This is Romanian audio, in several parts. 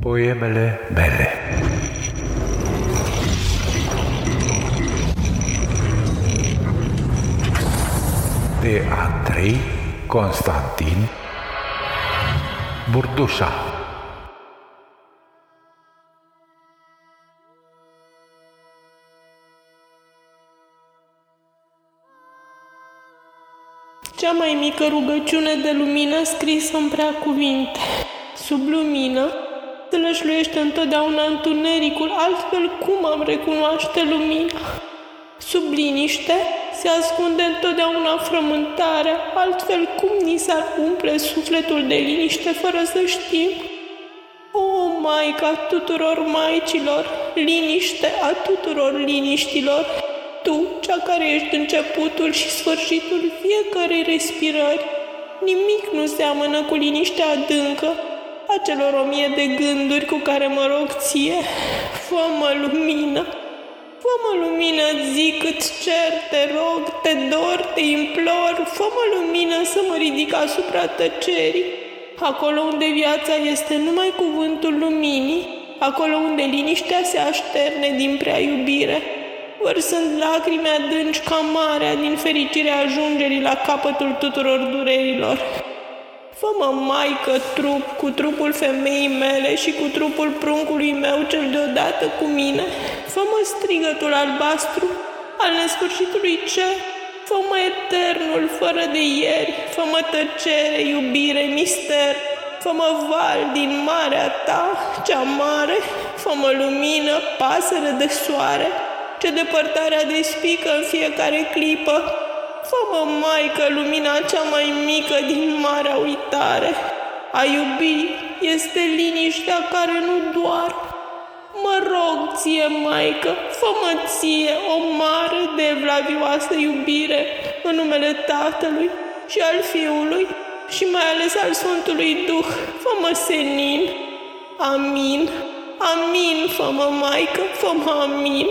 Poemele mele. De Andrei Constantin Burdușa Cea mai mică rugăciune de lumină scrisă în prea cuvinte. Sub lumină tălășluiește întotdeauna întunericul, altfel cum am recunoaște lumina? Sub liniște se ascunde întotdeauna frământarea, altfel cum ni s-ar umple sufletul de liniște fără să știm? O, Maica tuturor maicilor, liniște a tuturor liniștilor, tu, cea care ești începutul și sfârșitul fiecărei respirări, nimic nu seamănă cu liniștea adâncă a celor o mie de gânduri cu care mă rog ție. Fă-mă lumină, fă-mă lumină, zic, îți cer, te rog, te dor, te implor, fă-mă lumină să mă ridic asupra tăcerii, acolo unde viața este numai cuvântul luminii, acolo unde liniștea se așterne din prea iubire vărsând lacrimi adânci ca marea din fericirea ajungerii la capătul tuturor durerilor. Fă-mă, maică, trup cu trupul femeii mele și cu trupul pruncului meu cel deodată cu mine. Fă-mă strigătul albastru al nesfârșitului cer. Fă-mă eternul fără de ieri. Fă-mă tăcere, iubire, mister. Fă-mă val din marea ta, cea mare. Fă-mă lumină, pasăre de soare ce depărtarea despică în fiecare clipă. Fă-mă, Maică, lumina cea mai mică din marea uitare. A iubi este liniștea care nu doar. Mă rog ție, Maică, fă-mă ție o mare de vlavioasă iubire în numele Tatălui și al Fiului și mai ales al Sfântului Duh. Fă-mă senin. Amin. Amin, fă-mă, Maică, fă-mă amin.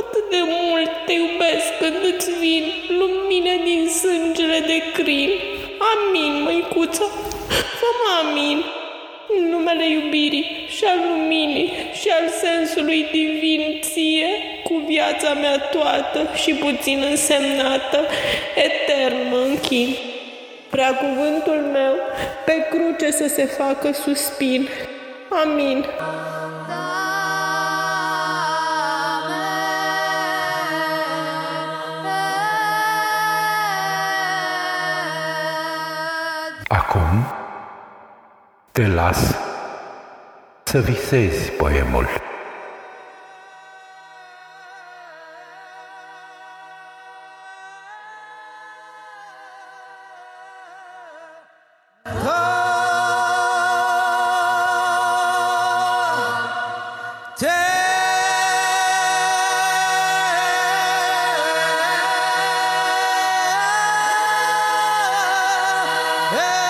Atât de mult te iubesc când îți vin lumine din sângele de crin. Amin, măicuță, fă amin. În numele iubirii și al luminii și al sensului divin ție, cu viața mea toată și puțin însemnată, etern mă închin. Prea cuvântul meu pe cruce să se facă suspin. Amin. Acum, te las să visezi poemul. Hey!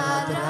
Padre.